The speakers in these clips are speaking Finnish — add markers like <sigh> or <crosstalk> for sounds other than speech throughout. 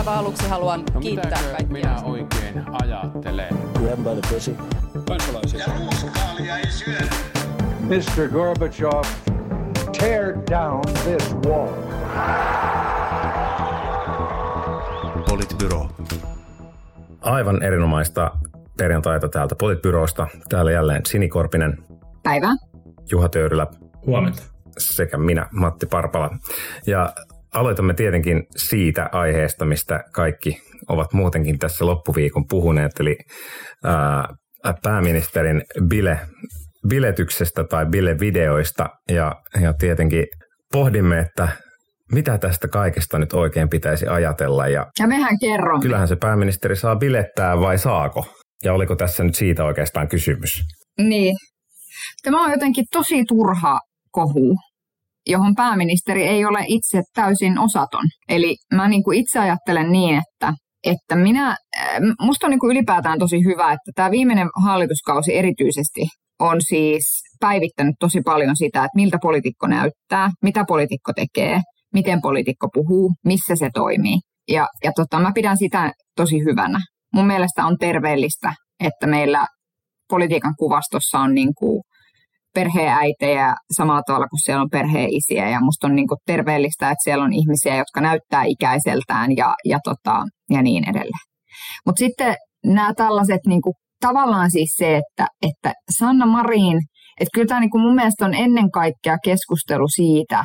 aivan aluksi haluan No kiittää kaikkia. minä oikein ajattelen? Grab by the pussy. kansalaisia. Mr. Gorbachev, tear down this wall. Politbyro. Aivan erinomaista perjantaita täältä Politbyrosta. Täällä jälleen Sini Korpinen, Päivää. Juha Töyrylä Huomenta. sekä minä, Matti Parpala. Ja aloitamme tietenkin siitä aiheesta, mistä kaikki ovat muutenkin tässä loppuviikon puhuneet, eli ää, pääministerin bile, biletyksestä tai bilevideoista. Ja, ja tietenkin pohdimme, että mitä tästä kaikesta nyt oikein pitäisi ajatella. Ja Ja mehän kerromme. kyllähän se pääministeri saa bilettää vai saako? Ja oliko tässä nyt siitä oikeastaan kysymys? Niin. Tämä on jotenkin tosi turha kohu, johon pääministeri ei ole itse täysin osaton. Eli mä niin kuin itse ajattelen niin, että, että minä, äh, musta on niin kuin ylipäätään tosi hyvä, että tämä viimeinen hallituskausi erityisesti on siis päivittänyt tosi paljon sitä, että miltä poliitikko näyttää, mitä poliitikko tekee, miten poliitikko puhuu, missä se toimii. Ja, ja tota, mä pidän sitä tosi hyvänä. Mun mielestä on terveellistä, että meillä politiikan kuvastossa on niin kuin perheäitejä samalla tavalla kuin siellä on perheisiä ja musta on niin kuin terveellistä, että siellä on ihmisiä, jotka näyttää ikäiseltään ja, ja, tota, ja niin edelleen. Mutta sitten nämä tällaiset niin kuin, tavallaan siis se, että, että Sanna Marin, että kyllä tämä niin kuin mun mielestä on ennen kaikkea keskustelu siitä,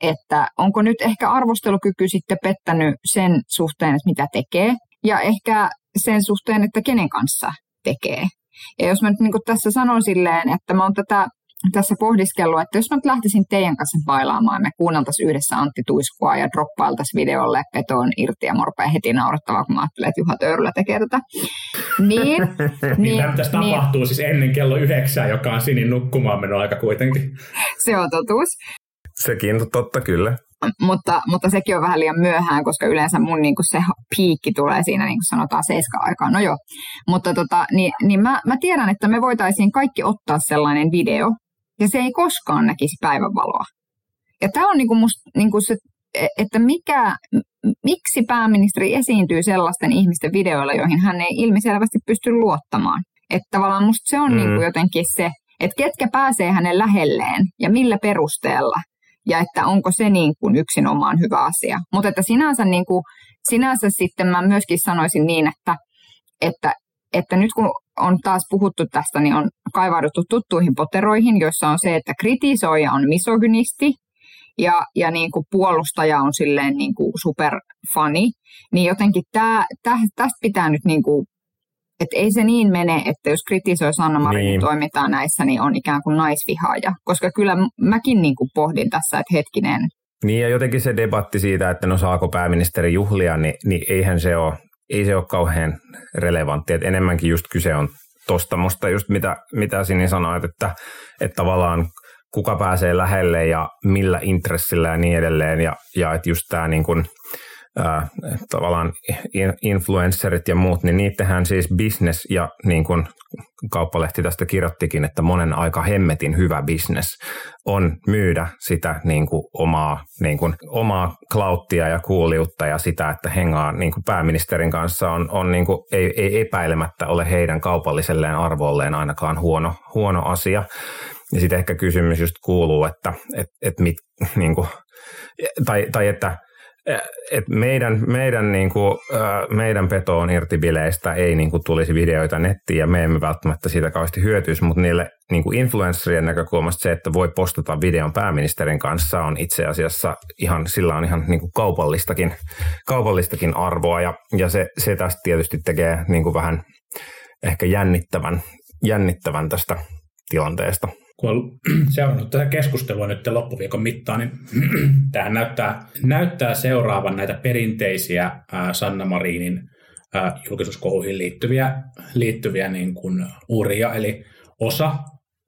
että onko nyt ehkä arvostelukyky sitten pettänyt sen suhteen, että mitä tekee, ja ehkä sen suhteen, että kenen kanssa tekee. Ja jos mä nyt niin tässä sanon silleen, että mä oon tätä tässä pohdiskellut, että jos mä nyt lähtisin teidän kanssa bailaamaan, me kuunneltaisiin yhdessä Antti Tuiskua ja droppailtaisiin videolle petoon irti ja morpea heti naurettavaa, kun mä ajattelin, että Juha Töyrylä tekee tätä. Niin, <laughs> Niin, Tämä pitäisi niin, tapahtuu siis ennen kello yhdeksää, joka on Sinin nukkumaan meno aika kuitenkin. se on totuus. Sekin on totta kyllä. mutta, mutta sekin on vähän liian myöhään, koska yleensä mun niin kuin se piikki tulee siinä, niin kuin sanotaan, seiska aikaa. No joo, mutta tota, niin, niin mä, mä tiedän, että me voitaisiin kaikki ottaa sellainen video, ja se ei koskaan näkisi päivänvaloa. Ja tämä on niin kuin musta, niin kuin se, että mikä, miksi pääministeri esiintyy sellaisten ihmisten videoilla, joihin hän ei ilmiselvästi pysty luottamaan. Että tavallaan musta se on Mm. niin kuin jotenkin se, että ketkä pääsee hänen lähelleen ja millä perusteella ja että onko se niin kuin yksinomaan hyvä asia. Mutta että sinänsä, niin kuin, sinänsä sitten mä myöskin sanoisin niin, että, että, että nyt kun on taas puhuttu tästä, niin on kaivauduttu tuttuihin poteroihin, joissa on se, että kritisoija on misogynisti ja, ja niin kuin puolustaja on silleen niin kuin superfani, niin jotenkin tää, tä, tästä pitää nyt niin kuin että ei se niin mene, että jos kritisoi Sanna Marinin Niin. niin. toimintaa näissä, niin on ikään kuin naisvihaaja. Koska kyllä mäkin niin kuin pohdin tässä, että hetkinen, Niin ja jotenkin se debatti siitä, että no saako pääministeri juhlia, niin, niin eihän se ole, ei se ole kauhean relevantti. Et enemmänkin just kyse on tosta musta just mitä, mitä Sini sanoit, että, että tavallaan kuka pääsee lähelle ja millä intressillä ja niin edelleen. Ja, ja että just tämä niin kuin, ää, tavallaan in- influencerit ja muut, niin niittenhän siis business ja niin kuin kauppalehti tästä kirjoittikin, että monen aika hemmetin hyvä business on myydä sitä niin kuin omaa, niin kuin, omaa klauttia ja kuuliutta ja sitä, että hengaa niin kuin pääministerin kanssa on, on niin kuin, ei, ei epäilemättä ole heidän kaupalliselleen arvolleen ainakaan huono, huono asia. Ja sitten ehkä kysymys just kuuluu, että et, et mit, niin kuin, tai, tai että et meidän, meidän, niin kuin, meidän petoon irti bileistä ei niin kuin, tulisi videoita nettiin ja me emme välttämättä siitä kauheasti hyötyisi, mutta niille niin kuin influencerien näkökulmasta se, että voi postata videon pääministerin kanssa on itse asiassa ihan, sillä on ihan niin kuin kaupallistakin, kaupallistakin arvoa ja, ja se, se tästä tietysti tekee niin kuin vähän ehkä jännittävän, jännittävän tästä tilanteesta. Kun on <clears throat> seurannut tätä keskustelua nyt loppuviikon mittaan, niin <clears throat> tämähän näyttää, näyttää seuraavan näitä perinteisiä ää, Sanna Marinin ää, liittyviä, liittyviä niin kuin uria, eli osa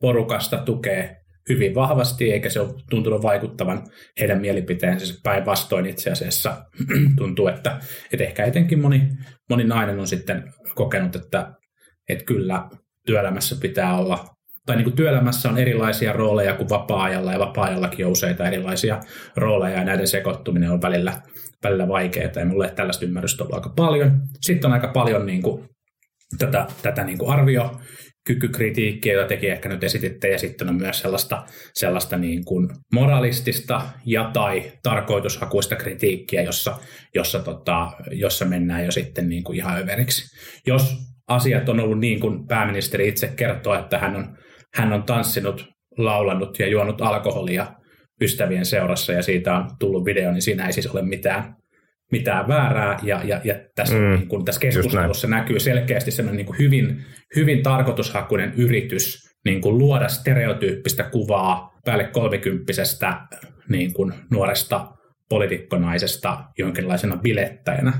porukasta tukee hyvin vahvasti, eikä se ole tuntunut vaikuttavan heidän mielipiteensä. Päinvastoin itse asiassa <clears throat> tuntuu, että, että ehkä etenkin moni, moni nainen on sitten kokenut, että, että kyllä työelämässä pitää olla tai niin kuin työelämässä on erilaisia rooleja kuin vapaa-ajalla, ja vapaa-ajallakin on useita erilaisia rooleja, ja näiden sekoittuminen on välillä, välillä vaikeaa ja mulle tällaista ymmärrystä on aika paljon. Sitten on aika paljon niin kuin, tätä, tätä niin kuin arvio, kykykritiikkiä, jota tekin ehkä nyt esititte, ja sitten on myös sellaista, sellaista niin kuin moralistista ja tai tarkoitushakuista kritiikkiä, jossa, jossa, tota, jossa mennään jo sitten niin kuin ihan överiksi. Jos asiat on ollut niin kuin pääministeri itse kertoo, että hän on, hän on tanssinut, laulanut ja juonut alkoholia ystävien seurassa ja siitä on tullut video, niin siinä ei siis ole mitään, mitään väärää. Ja, ja, ja tässä, mm, niin kun tässä keskustelussa näkyy selkeästi sellainen niin kuin hyvin, hyvin tarkoitushakuinen yritys niin kuin luoda stereotyyppistä kuvaa päälle kolmikymppisestä niin kuin nuoresta poliitikkonaisesta jonkinlaisena bilettäjänä,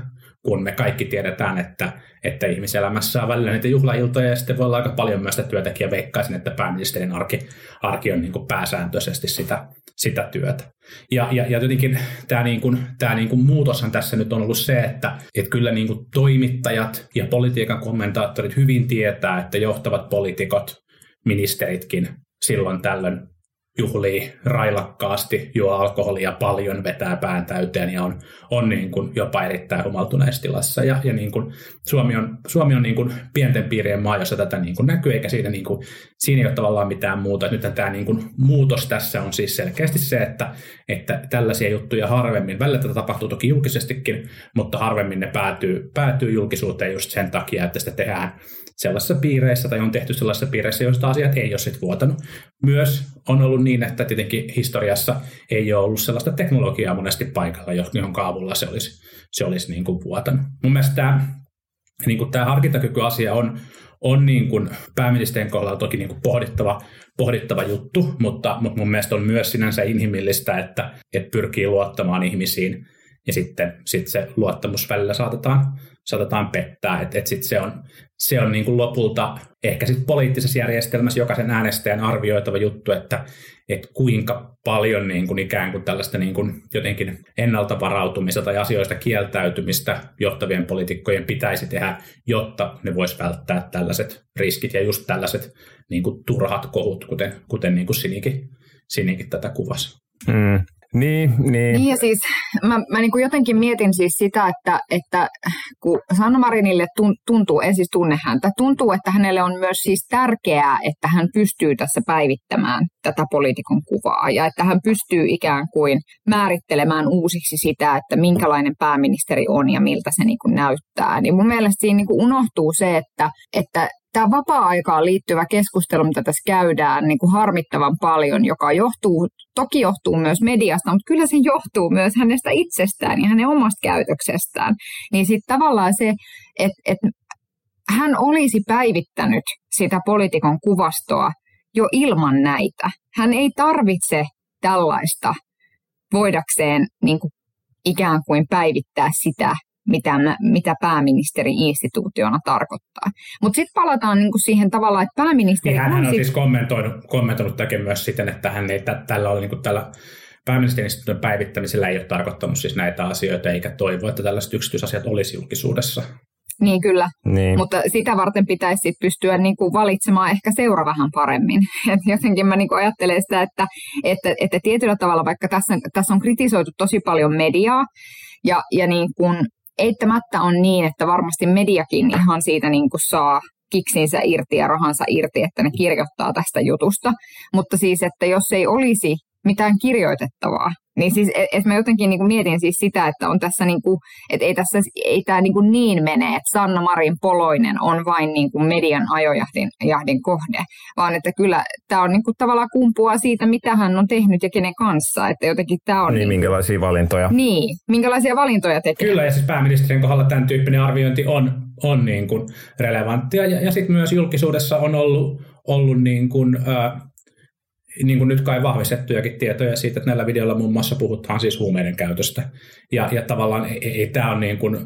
kun me kaikki tiedetään, että, että ihmiselämässä on välillä niitä juhlailtoja ja sitten voi olla aika paljon myös sitä työtä ja veikkaisin, että pääministerin arki, arki on niin kuin pääsääntöisesti sitä, sitä työtä. Ja, ja, ja jotenkin tämä, niin kuin, tämä niin kuin muutoshan tässä nyt on ollut se, että, että kyllä niin kuin toimittajat ja politiikan kommentaattorit hyvin tietää, että johtavat poliitikot, ministeritkin silloin tällöin juhlii railakkaasti, juo alkoholia paljon, vetää pään täyteen ja on, on niin kuin jopa erittäin humaltuneessa tilassa. Ja, ja niin kuin Suomi on, Suomi on niin kuin pienten piirien maa, jossa tätä niin kuin näkyy, eikä siinä, niin kuin, siinä ei ole tavallaan mitään muuta. Nyt tämä niin kuin muutos tässä on siis selkeästi se, että, että tällaisia juttuja harvemmin, välillä tätä tapahtuu toki julkisestikin, mutta harvemmin ne päätyy, päätyy julkisuuteen just sen takia, että sitä tehdään sellaisissa piireissä tai on tehty sellaisissa piireissä, joista asiat ei ole sitten vuotanut. Myös on ollut niin, että tietenkin historiassa ei ole ollut sellaista teknologiaa monesti paikalla, johon kaavulla se olisi, se olisi niin kuin vuotanut. Mun mielestä tämä, niin kuin tämä harkintakykyasia on, on niin kuin pääministerin kohdalla toki niin kuin pohdittava, pohdittava juttu, mutta, mutta mun mielestä on myös sinänsä inhimillistä, että, että pyrkii luottamaan ihmisiin ja sitten sit se luottamus välillä saatetaan, saatetaan pettää. Että et sit se on, se on niin kuin lopulta ehkä sit poliittisessa järjestelmässä jokaisen äänestäjän arvioitava juttu, että et kuinka paljon niin kuin ikään kuin tällaista niin kuin jotenkin ennalta varautumista tai asioista kieltäytymistä johtavien poliitikkojen pitäisi tehdä, jotta ne vois välttää tällaiset riskit ja just tällaiset niin kuin turhat kohut, kuten, kuten niin kuin Sinikin, Sinikin tätä kuvasi. Mm. Niin, niin. niin ja siis mä, mä niin kuin jotenkin mietin siis sitä, että, että kun Sanna Marinille tuntuu, en siis tunne häntä, tuntuu, että hänelle on myös siis tärkeää, että hän pystyy tässä päivittämään tätä poliitikon kuvaa ja että hän pystyy ikään kuin määrittelemään uusiksi sitä, että minkälainen pääministeri on ja miltä se niin kuin näyttää. Niin mun mielestä siinä niin kuin unohtuu se, että, että tämä vapaa-aikaan liittyvä keskustelu, mitä tässä käydään niin kuin harmittavan paljon, joka johtuu, toki johtuu myös mediasta, mutta kyllä se johtuu myös hänestä itsestään ja hänen omasta käytöksestään. Niin sitten tavallaan se, että et hän olisi päivittänyt sitä poliitikon kuvastoa jo ilman näitä. Hän ei tarvitse tällaista voidakseen niin kuin ikään kuin päivittää sitä, mitä, mä, mitä pääministeri instituutiona tarkoittaa. Mutta sitten palataan niinku siihen tavallaan, että pääministeri... Niin hän, on, on siis kommentoinut, kommentoinut tämäkin myös siten, että hän ei tä, tällä ole niinku tällä pääministerin instituution päivittämisellä ei ole tarkoittanut siis näitä asioita, eikä toivo, että tällaiset yksityisasiat olisi julkisuudessa. Niin kyllä, niin. mutta sitä varten pitäisi sit pystyä niinku valitsemaan ehkä seura vähän paremmin. <laughs> Et jotenkin mä niinku ajattelen sitä, että, että, että tietyllä tavalla, vaikka tässä, tässä on kritisoitu tosi paljon mediaa, ja, ja niin kun eittämättä on niin, että varmasti mediakin ihan siitä niin kuin saa kiksinsä irti ja rahansa irti, että ne kirjoittaa tästä jutusta. Mutta siis, että jos ei olisi mitään kirjoitettavaa, niin siis, et mä jotenkin niin kuin mietin siis sitä, että on tässä niin kuin, että ei tässä, ei tämä niin, kuin niin mene, että Sanna Marin Poloinen on vain niin kuin median ajojahdin jahdin kohde, vaan että kyllä tämä on niin kuin tavallaan kumpua siitä, mitä hän on tehnyt ja kenen kanssa, että jotenkin tämä on... Niin, niin minkälaisia valintoja. Niin, minkälaisia valintoja tekee. Kyllä, ja siis pääministerin kohdalla tämän tyyppinen arviointi on, on niin kuin relevanttia, ja, ja sitten myös julkisuudessa on ollut, ollut niin kuin, äh, niin kuin nyt kai vahvistettujakin tietoja siitä, että näillä videoilla muun muassa puhutaan siis huumeiden käytöstä. Ja, ja tavallaan ei, ei tämä ole niin kuin,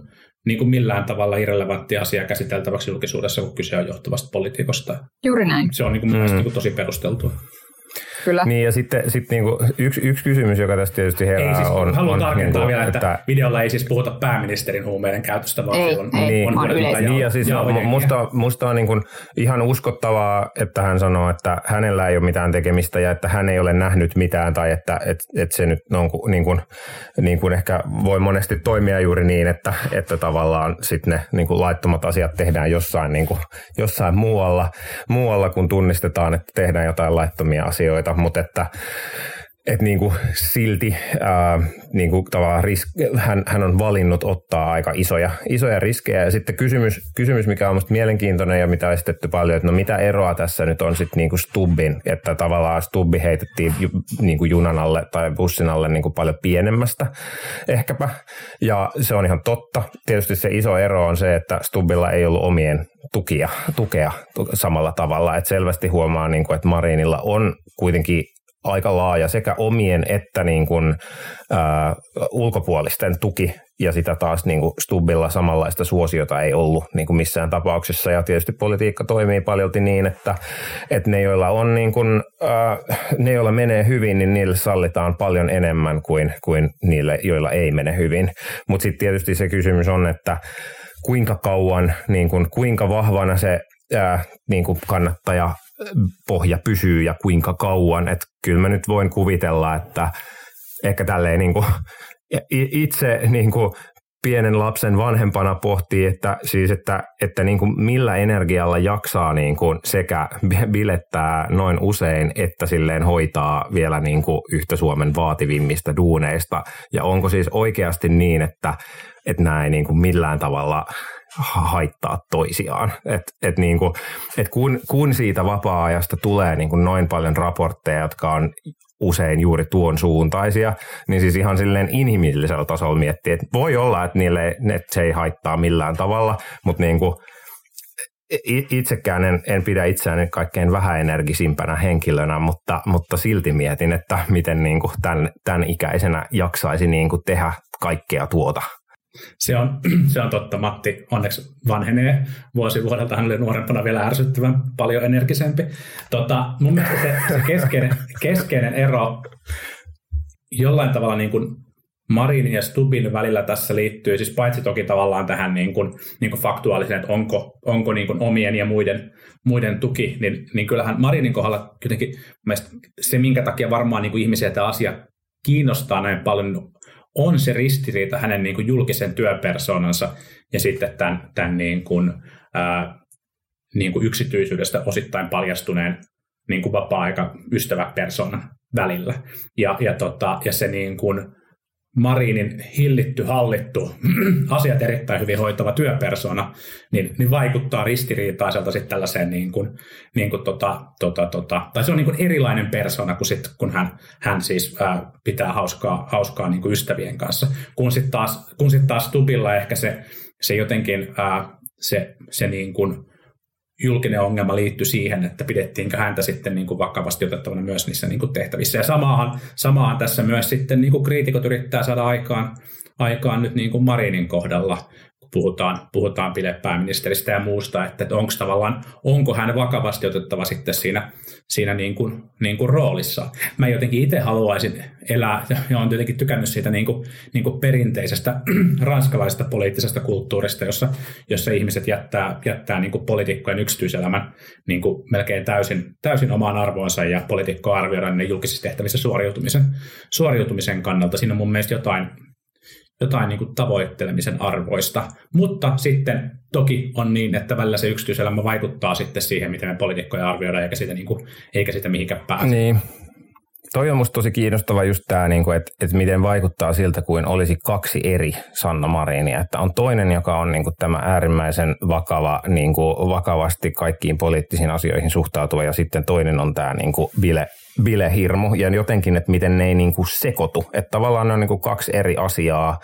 niin kuin millään tavalla irrelevantti asia käsiteltäväksi julkisuudessa, kun kyse on johtavasta politiikosta. Juuri näin. Se on niin kuin mm. niin kuin tosi perusteltua. Kyllä. Niin ja sitten sit niinku yksi, yksi kysymys, joka tästä tietysti herää Ei siis, on... haluan on tarkentaa niinku, vielä, että, että videolla ei siis puhuta pääministerin huumeiden käytöstä, vaan Ei, on, ei, Niin, on on yleistä. niin ja siis jauhojengiä. musta, musta on niin kuin ihan uskottavaa, että hän sanoo, että hänellä ei ole mitään tekemistä ja että hän ei ole nähnyt mitään tai että et, et se nyt on niin kuin, niin kuin ehkä voi monesti toimia juuri niin, että, että tavallaan sitten ne niin kuin laittomat asiat tehdään jossain, niin kuin, jossain muualla, muualla, kun tunnistetaan, että tehdään jotain laittomia asioita, mutta että et niinku silti ää, niinku tavallaan risk, hän, hän on valinnut ottaa aika isoja, isoja riskejä. Ja sitten kysymys, kysymys, mikä on musta mielenkiintoinen ja mitä on esitetty paljon, että no mitä eroa tässä nyt on sitten niinku Stubbin, että tavallaan Stubbi heitettiin ju, niinku junan alle tai bussin alle niinku paljon pienemmästä ehkäpä. Ja se on ihan totta. Tietysti se iso ero on se, että Stubbilla ei ollut omien tukia, tukea tu- samalla tavalla. Et selvästi huomaa, niinku, että Marinilla on kuitenkin aika laaja sekä omien että niin kuin, ää, ulkopuolisten tuki. Ja sitä taas niin kuin Stubbilla samanlaista suosiota ei ollut niin kuin missään tapauksessa. Ja tietysti politiikka toimii paljolti niin, että, että ne joilla on niin kuin, ää, ne joilla menee hyvin, niin niille sallitaan paljon enemmän kuin, kuin niille, joilla ei mene hyvin, mutta sitten tietysti se kysymys on, että kuinka kauan, niin kuin, kuinka vahvana se ää, niin kuin kannattaja pohja pysyy ja kuinka kauan. Että kyllä mä nyt voin kuvitella, että ehkä tälleen <laughs> niin kuin, itse niin kuin pienen lapsen vanhempana pohtii, että, siis että, että niin kuin millä energialla jaksaa niin kuin sekä bilettää noin usein, että silleen hoitaa vielä niin kuin yhtä Suomen vaativimmista duuneista. Ja onko siis oikeasti niin, että, että ei niin kuin millään tavalla haittaa toisiaan. Et, et niinku, et kun, kun siitä vapaa-ajasta tulee niinku noin paljon raportteja, jotka on usein juuri tuon suuntaisia, niin siis ihan silleen inhimillisellä tasolla miettii, että voi olla, että niille että se ei haittaa millään tavalla, mutta niinku, itsekään en, en pidä itseäni kaikkein vähäenergisimpänä henkilönä, mutta, mutta silti mietin, että miten niin kuin tämän, tämän ikäisenä jaksaisi niin kuin tehdä kaikkea tuota. Se on, <clears throat> se on totta. Matti onneksi vanhenee vuosi vuodelta. Hän oli nuorempana vielä ärsyttävän paljon energisempi. Tota, mun mielestä se, se keskeinen, <laughs> keskeinen ero jollain tavalla niin kuin Marinin ja Stubin välillä tässä liittyy, siis paitsi toki tavallaan tähän niin kuin, niin kuin faktuaaliseen, että onko, onko niin kuin omien ja muiden, muiden tuki, niin, niin kyllähän Marinin kohdalla jotenkin se, minkä takia varmaan niin kuin ihmisiä tämä asia kiinnostaa näin paljon, on se ristiriita hänen niin kuin julkisen työpersonansa ja sitten tämän, tämän niin kuin, ää, niin kuin yksityisyydestä osittain paljastuneen niin kuin vapaa-aika ystäväpersonan välillä. Ja, ja, tota, ja se niin kuin, Marinin hillitty, hallittu, <clears throat> asiat erittäin hyvin hoitava työpersona, niin, niin vaikuttaa ristiriitaiselta sitten tällaiseen, niin kuin, niin kuin tota, tota, tota, tai se on niin kuin erilainen persona kuin sit, kun hän, hän siis ää, pitää hauskaa, hauskaa niin kuin ystävien kanssa. Kun sitten taas, kun sit taas Tubilla ehkä se, se jotenkin ää, se, se niin kuin, julkinen ongelma liittyi siihen, että pidettiinkö häntä sitten niin kuin vakavasti otettavana myös niissä niin kuin tehtävissä. Ja samahan, samahan tässä myös sitten niin kuin kriitikot yrittää saada aikaan, aikaan nyt niin kuin Marinin kohdalla, puhutaan, puhutaan pääministeristä ja muusta, että, onko tavallaan, onko hän vakavasti otettava sitten siinä, siinä niin kuin, niin kuin roolissa. Mä jotenkin itse haluaisin elää, ja olen jotenkin tykännyt siitä niin kuin, niin kuin perinteisestä <clears throat> ranskalaisesta poliittisesta kulttuurista, jossa, jossa ihmiset jättää, jättää niin kuin poliitikkojen yksityiselämän niin kuin melkein täysin, täysin omaan arvoonsa, ja poliitikkoa arvioidaan ne julkisissa tehtävissä suoriutumisen, suoriutumisen kannalta. Siinä on mun mielestä jotain, jotain niin kuin tavoittelemisen arvoista. Mutta sitten toki on niin, että välillä se yksityiselämä vaikuttaa sitten siihen, miten me poliitikkoja arvioidaan, eikä sitä, niin kuin, eikä sitä mihinkään pääse. Niin. Toi on musta tosi kiinnostava just tämä, niin että, että miten vaikuttaa siltä, kuin olisi kaksi eri Sanna Marinia. Että on toinen, joka on niin kuin tämä äärimmäisen vakava, niin kuin vakavasti kaikkiin poliittisiin asioihin suhtautuva, ja sitten toinen on tämä niin kuin bile, bilehirmu ja jotenkin, että miten ne ei niin kuin sekoitu. Että tavallaan ne on niin kuin kaksi eri asiaa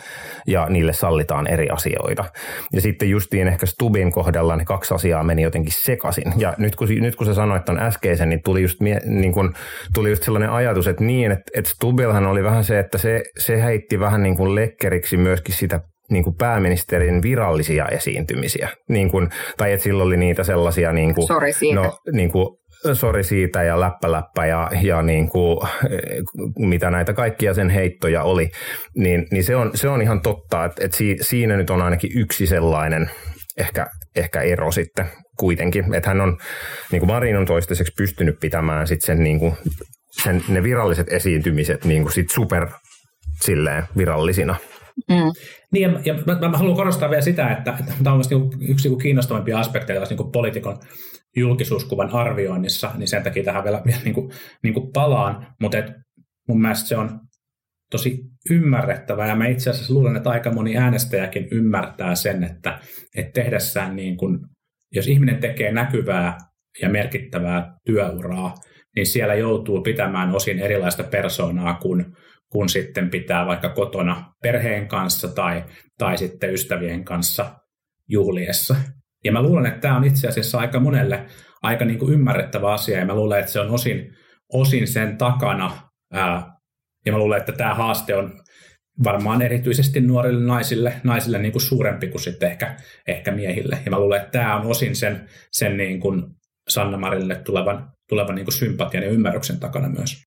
ja niille sallitaan eri asioita. Ja sitten justiin ehkä Stubin kohdalla ne kaksi asiaa meni jotenkin sekaisin. Ja nyt kun, nyt kun sä sanoit ton äskeisen, niin tuli just, niin kuin, tuli just sellainen ajatus, että niin, että, että Stubilhan oli vähän se, että se, se heitti vähän niin kuin lekkeriksi myöskin sitä niin kuin pääministerin virallisia esiintymisiä. Niin kuin, tai että sillä oli niitä sellaisia... Niin kuin, Sorry siitä. No, niin kuin, sori siitä ja läppä läppä ja, ja niin kuin, mitä näitä kaikkia sen heittoja oli, niin, niin se, on, se on ihan totta, että, että siinä nyt on ainakin yksi sellainen ehkä, ehkä ero sitten kuitenkin, että hän on, niin kuin Marin on toistaiseksi pystynyt pitämään sitten sen, niin kuin, sen, ne viralliset esiintymiset niin kuin sit super silleen virallisina. Mm. Niin, ja, mä, mä, haluan korostaa vielä sitä, että, että tämä on niin yksi niin kiinnostavampia aspekteja niin kuin poliitikon julkisuuskuvan arvioinnissa, niin sen takia tähän vielä, vielä niin kuin, niin kuin palaan, mutta et mun mielestä se on tosi ymmärrettävää, ja mä itse asiassa luulen, että aika moni äänestäjäkin ymmärtää sen, että, että tehdessään niin kuin, jos ihminen tekee näkyvää ja merkittävää työuraa, niin siellä joutuu pitämään osin erilaista persoonaa kuin, kun sitten pitää vaikka kotona perheen kanssa tai, tai sitten ystävien kanssa juhliessa. Ja mä luulen, että tämä on itse asiassa aika monelle aika niin kuin ymmärrettävä asia, ja mä luulen, että se on osin, osin sen takana, ää, ja mä luulen, että tämä haaste on varmaan erityisesti nuorille naisille, naisille niin kuin suurempi kuin sitten ehkä, ehkä miehille. Ja mä luulen, että tämä on osin sen, sen niin kuin Sanna Marille tulevan, tulevan niin kuin sympatian ja ymmärryksen takana myös.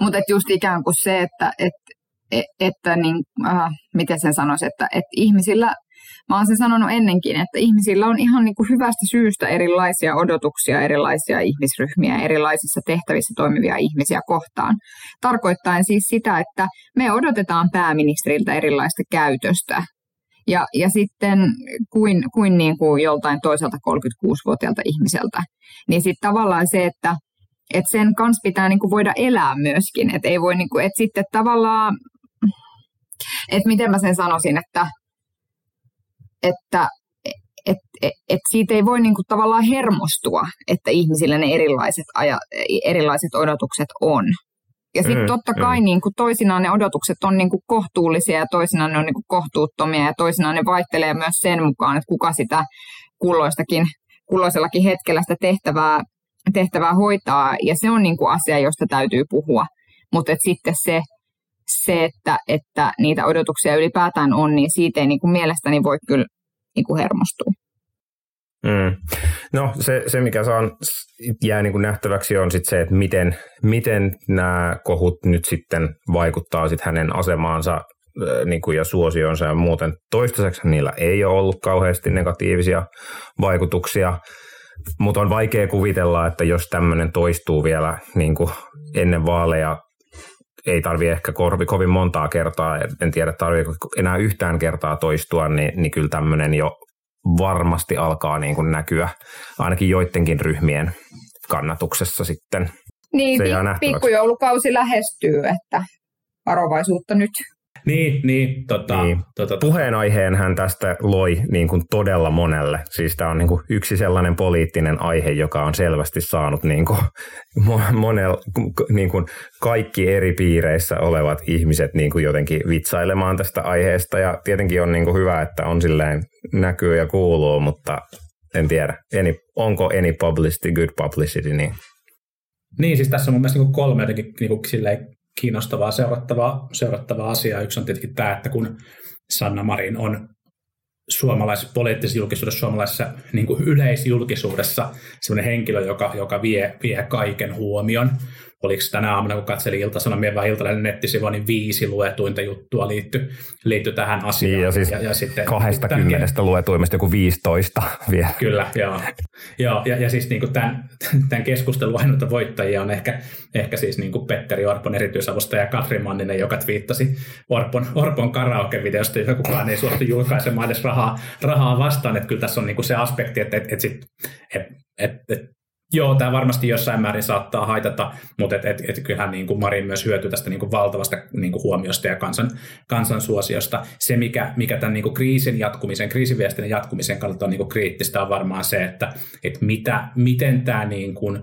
Mutta just ikään kuin se, että et, et, että niin, äh, miten sen sanoisi, että et ihmisillä, mä oon sen sanonut ennenkin, että ihmisillä on ihan niin kuin hyvästä syystä erilaisia odotuksia, erilaisia ihmisryhmiä, erilaisissa tehtävissä toimivia ihmisiä kohtaan. Tarkoittaen siis sitä, että me odotetaan pääministeriltä erilaista käytöstä, ja, ja sitten kuin, kuin, niin kuin joltain toiselta 36-vuotiaalta ihmiseltä. Niin sitten tavallaan se, että et sen kanssa pitää niinku voida elää myöskin. Että ei voi, niinku, et sitten tavallaan, että miten mä sen sanoisin, että, että et, et, et siitä ei voi niinku tavallaan hermostua, että ihmisillä ne erilaiset, aja, erilaiset odotukset on. Ja sitten totta kai niin kuin toisinaan ne odotukset on niin kuin kohtuullisia ja toisinaan ne on niin kuin kohtuuttomia ja toisinaan ne vaihtelee myös sen mukaan, että kuka sitä kulloistakin, kulloisellakin hetkellä sitä tehtävää tehtävää hoitaa, ja se on niin kuin asia, josta täytyy puhua. Mutta sitten se, se että, että niitä odotuksia ylipäätään on, niin siitä ei niin kuin mielestäni voi kyllä niin kuin hermostua. Mm. No se, se, mikä saa, jää niin kuin nähtäväksi on sit se, että miten, miten nämä kohut nyt sitten vaikuttaa sit hänen asemaansa niin kuin ja suosionsa ja muuten. Toistaiseksi niillä ei ole ollut kauheasti negatiivisia vaikutuksia. Mutta on vaikea kuvitella, että jos tämmöinen toistuu vielä niin kuin ennen vaaleja, ei tarvi ehkä korvi kovin montaa kertaa, en tiedä tarviiko enää yhtään kertaa toistua, niin, niin kyllä tämmöinen jo varmasti alkaa niin kuin näkyä ainakin joidenkin ryhmien kannatuksessa sitten. Niin, pikkujoulukausi lähestyy, että varovaisuutta nyt. Niin, niin, tota, niin. Tota, Puheenaiheen hän tästä loi niin kuin todella monelle. Siis tämä on niin kuin yksi sellainen poliittinen aihe, joka on selvästi saanut niin kuin <laughs> monel, niin kuin kaikki eri piireissä olevat ihmiset niin kuin jotenkin vitsailemaan tästä aiheesta. Ja tietenkin on niin kuin hyvä, että on silleen näkyy ja kuuluu, mutta en tiedä, any, onko any publicity good publicity, niin niin, siis tässä on mun mielestä niin kolme jotenkin niin kuin silleen kiinnostavaa seurattavaa, seurattavaa asiaa. Yksi on tietenkin tämä, että kun Sanna Marin on suomalaisessa poliittisessa julkisuudessa, suomalaisessa niin kuin yleisjulkisuudessa sellainen henkilö, joka, joka vie, vie kaiken huomion oliko tänä aamuna, kun katselin Ilta-Sanomien vai Iltalehden nettisivua, niin viisi luetuinta juttua liittyi, liittyi tähän asiaan. Niin, ja siis ja, ja sitten, kahdesta kymmenestä luetuimmista joku 15 <laughs> vielä. Kyllä, joo. joo ja, ja siis niin kuin tämän, tämän keskustelun ainoita voittajia on ehkä, ehkä siis niin kuin Petteri Orpon erityisavustaja Katri Manninen, joka twiittasi Orpon, Orpon karaoke-videosta, jota kukaan ei suostu julkaisemaan edes rahaa, rahaa vastaan. Että kyllä tässä on niin kuin se aspekti, että, että, että, sit, että, että, että Joo, tämä varmasti jossain määrin saattaa haitata, mutta et, et, et kyllähän niin kuin Marin myös hyötyy tästä niin kuin valtavasta niin kuin huomiosta ja kansan, kansan suosiosta. Se, mikä, mikä tämän niin kuin kriisin jatkumisen, kriisiviestinnän jatkumisen kannalta on niin kuin kriittistä, on varmaan se, että, että mitä, miten tämä niin kuin,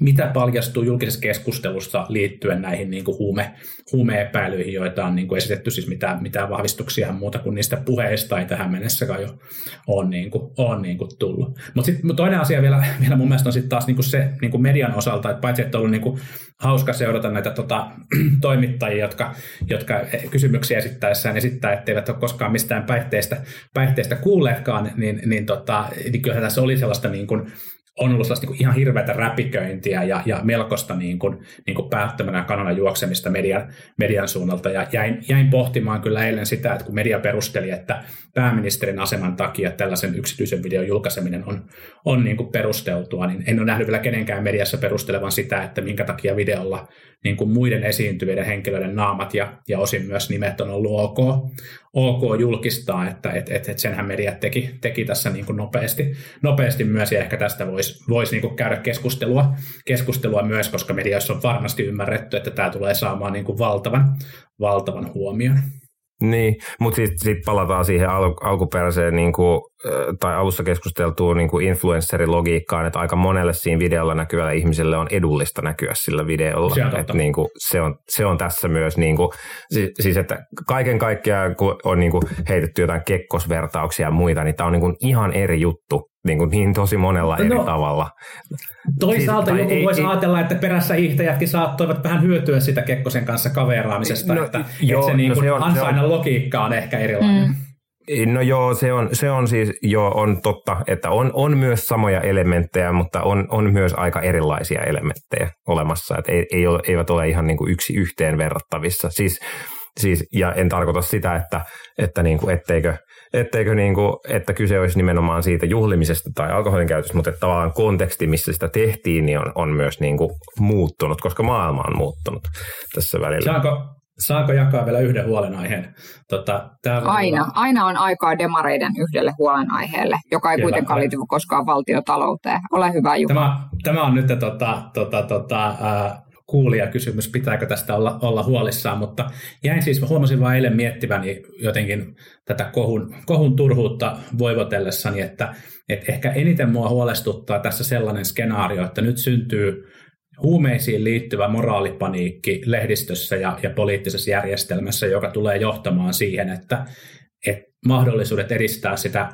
mitä paljastuu julkisessa keskustelussa liittyen näihin niin kuin huume, huumeepäilyihin, joita on niin kuin esitetty, siis mitään, mitään vahvistuksia muuta kuin niistä puheista ei tähän mennessä jo ole, niin kuin, on niin kuin tullut. Mutta sitten toinen asia vielä, vielä mun mielestä on sitten taas niin kuin se niin kuin median osalta, että paitsi että on ollut niin kuin hauska seurata näitä tota, <clears throat> toimittajia, jotka, jotka kysymyksiä esittäessään esittää, etteivät ole koskaan mistään päihteistä, päihteistä kuulleetkaan, niin, niin, tota, niin kyllähän tässä oli sellaista niin kuin, on ollut sellaista niin ihan hirveätä räpiköintiä ja, ja melkoista niin kuin, niin kuin päättömänä kanana juoksemista median, median suunnalta. Ja jäin, jäin pohtimaan kyllä eilen sitä, että kun media perusteli, että pääministerin aseman takia tällaisen yksityisen videon julkaiseminen on, on niin kuin perusteltua, niin en ole nähnyt vielä kenenkään mediassa perustelevan sitä, että minkä takia videolla niin kuin muiden esiintyvien henkilöiden naamat ja, ja osin myös nimet on ollut ok, ok julkistaa, että et, et, et senhän mediat teki, teki tässä niin kuin nopeasti, nopeasti myös, ja ehkä tästä voisi vois niin kuin käydä keskustelua, keskustelua myös, koska mediassa on varmasti ymmärretty, että tämä tulee saamaan niin kuin valtavan, valtavan huomion. Niin, mutta sitten sit palataan siihen al- alkuperäiseen niin kuin, tai alussa keskusteltuun niin kuin influencerilogiikkaan, että aika monelle siinä videolla näkyvälle ihmiselle on edullista näkyä sillä videolla. Se on, että niin kuin, se, on, se on tässä myös, niin kuin, siis että kaiken kaikkiaan kun on niin kuin heitetty jotain kekkosvertauksia ja muita, niin tämä on niin kuin ihan eri juttu niin, kuin niin tosi monella no, eri tavalla. Toisaalta siis, joku voisi ei, ajatella, että perässä hiihtäjätkin saattoivat vähän hyötyä sitä Kekkosen kanssa kaveraamisesta, no, että, joo, että se, niin no, se on, ansainnan se on, logiikka on ehkä erilainen. Mm. No joo, se on, se on siis joo, on totta, että on, on myös samoja elementtejä, mutta on, on myös aika erilaisia elementtejä olemassa, että ei, ei ole, eivät ole ihan niin kuin yksi yhteen verrattavissa. Siis, siis, ja en tarkoita sitä, että, että niin kuin, etteikö, etteikö niin kuin, että kyse olisi nimenomaan siitä juhlimisesta tai alkoholin käytöstä, mutta että tavallaan konteksti, missä sitä tehtiin, niin on, on myös niin kuin muuttunut, koska maailma on muuttunut tässä välillä. Saanko, saanko jakaa vielä yhden huolenaiheen? Tota, aina, olla... aina on aikaa demareiden yhdelle huolenaiheelle, joka ei Kyllä, kuitenkaan liity koskaan valtiotalouteen. Ole hyvä, Juha. Tämä, tämä on nyt tota, tota, tota, äh, kysymys, pitääkö tästä olla, olla huolissaan, mutta jäin siis, huomasin vain eilen miettiväni jotenkin tätä kohun, kohun turhuutta voivotellessani, että, että ehkä eniten mua huolestuttaa tässä sellainen skenaario, että nyt syntyy huumeisiin liittyvä moraalipaniikki lehdistössä ja, ja poliittisessa järjestelmässä, joka tulee johtamaan siihen, että, että mahdollisuudet edistää sitä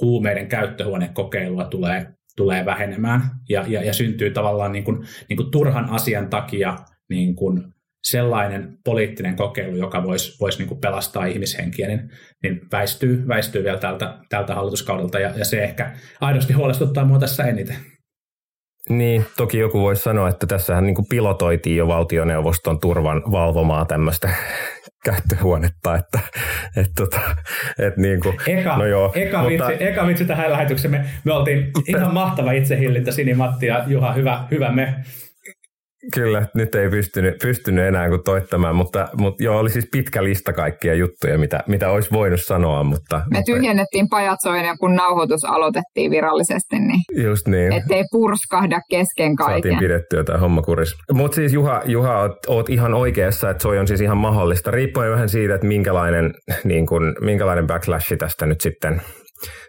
huumeiden käyttöhuonekokeilua tulee tulee vähenemään ja, ja, ja syntyy tavallaan niin kuin, niin kuin turhan asian takia niin kuin sellainen poliittinen kokeilu, joka voisi vois niin pelastaa ihmishenkiä, niin, niin väistyy, väistyy vielä tältä, tältä hallituskaudelta ja, ja se ehkä aidosti huolestuttaa mua tässä eniten. Niin, toki joku voisi sanoa, että tässähän niin pilotoitiin jo valtioneuvoston turvan valvomaa tämmöistä <laughs> käyttöhuonetta, että et, tota, et niin kuin, eka, no joo, eka, mutta, vitsi, eka vitsi tähän lähetykseen. Me, me oltiin ihan mahtava itsehillintä, Sini, Matti ja Juha, hyvä, hyvä me. Kyllä, nyt ei pystynyt, pystynyt enää kuin toittamaan, mutta, mutta joo, oli siis pitkä lista kaikkia juttuja, mitä, mitä olisi voinut sanoa. Mutta, Me mutta... tyhjennettiin pajatsoinen, kun nauhoitus aloitettiin virallisesti, niin, Just niin. ettei purskahda kesken kaiken. Saatiin pidettyä tämä homma kuris. Mutta siis Juha, Juha oot, oot, ihan oikeassa, että se on siis ihan mahdollista, riippuen vähän siitä, että minkälainen, niin kun, minkälainen backlash tästä nyt sitten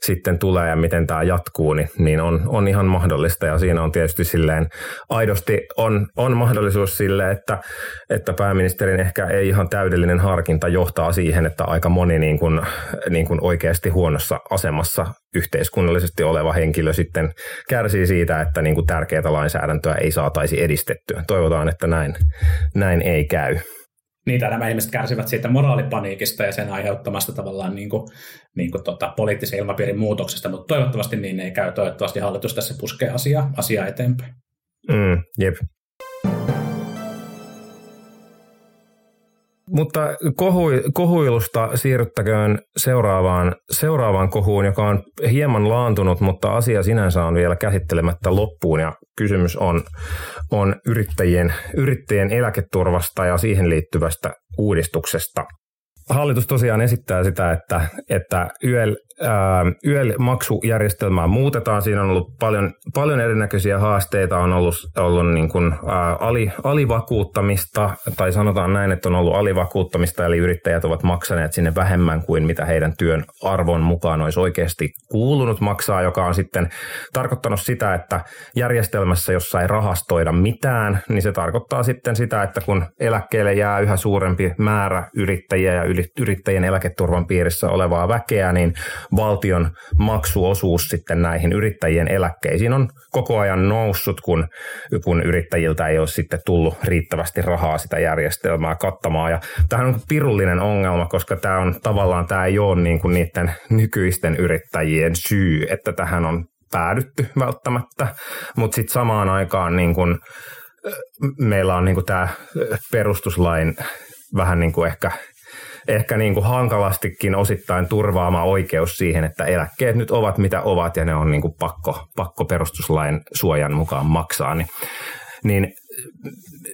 sitten tulee ja miten tämä jatkuu, niin, niin on, on ihan mahdollista. Ja siinä on tietysti silleen, aidosti on, on mahdollisuus sille, että, että pääministerin ehkä ei ihan täydellinen harkinta johtaa siihen, että aika moni niin kuin, niin kuin oikeasti huonossa asemassa yhteiskunnallisesti oleva henkilö sitten kärsii siitä, että niin kuin tärkeää lainsäädäntöä ei saataisi edistettyä. Toivotaan, että näin, näin ei käy niitä nämä ihmiset kärsivät siitä moraalipaniikista ja sen aiheuttamasta tavallaan niin kuin, niin kuin tota, poliittisen ilmapiirin muutoksesta, mutta toivottavasti niin ei käy. Toivottavasti hallitus tässä puskee asiaa, asiaa eteenpäin. Mm, jep. Mutta kohu, kohuilusta siirryttäköön seuraavaan, seuraavaan kohuun, joka on hieman laantunut, mutta asia sinänsä on vielä käsittelemättä loppuun. Ja kysymys on, on yrittäjien, yrittäjien eläketurvasta ja siihen liittyvästä uudistuksesta. Hallitus tosiaan esittää sitä, että, että YEL YEL-maksujärjestelmää muutetaan. Siinä on ollut paljon, paljon erinäköisiä haasteita. On ollut, ollut niin kuin, ää, ali, alivakuuttamista, tai sanotaan näin, että on ollut alivakuuttamista, eli yrittäjät ovat maksaneet sinne vähemmän kuin mitä heidän työn arvon mukaan olisi oikeasti kuulunut maksaa, joka on sitten tarkoittanut sitä, että järjestelmässä, jossa ei rahastoida mitään, niin se tarkoittaa sitten sitä, että kun eläkkeelle jää yhä suurempi määrä yrittäjiä ja yrittäjien eläketurvan piirissä olevaa väkeä, niin valtion maksuosuus sitten näihin yrittäjien eläkkeisiin on koko ajan noussut, kun, kun yrittäjiltä ei ole sitten tullut riittävästi rahaa sitä järjestelmää kattamaan. Ja tämähän on pirullinen ongelma, koska tämä on tavallaan tämä ei ole niin kuin niiden nykyisten yrittäjien syy, että tähän on päädytty välttämättä, mutta sitten samaan aikaan niin kun, meillä on niin tämä perustuslain vähän niin kuin ehkä ehkä niin kuin hankalastikin osittain turvaama oikeus siihen, että eläkkeet nyt ovat mitä ovat ja ne on niin kuin pakko, pakko perustuslain suojan mukaan maksaa. Niin, niin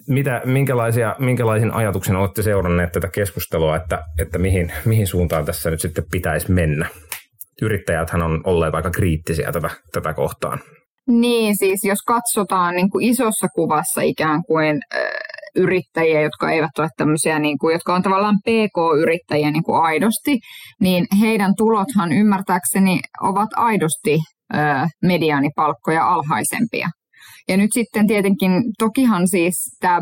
mitä, minkälaisia, minkälaisin ajatuksen olette seuranneet tätä keskustelua, että, että mihin, mihin suuntaan tässä nyt sitten pitäisi mennä? Yrittäjäthän on olleet aika kriittisiä tätä, tätä kohtaan. Niin, siis jos katsotaan niin kuin isossa kuvassa ikään kuin äh, yrittäjiä, jotka eivät ole tämmöisiä, niin kuin, jotka on tavallaan PK-yrittäjiä niin kuin aidosti, niin heidän tulothan ymmärtääkseni ovat aidosti äh, mediaanipalkkoja alhaisempia. Ja nyt sitten tietenkin, tokihan siis tämä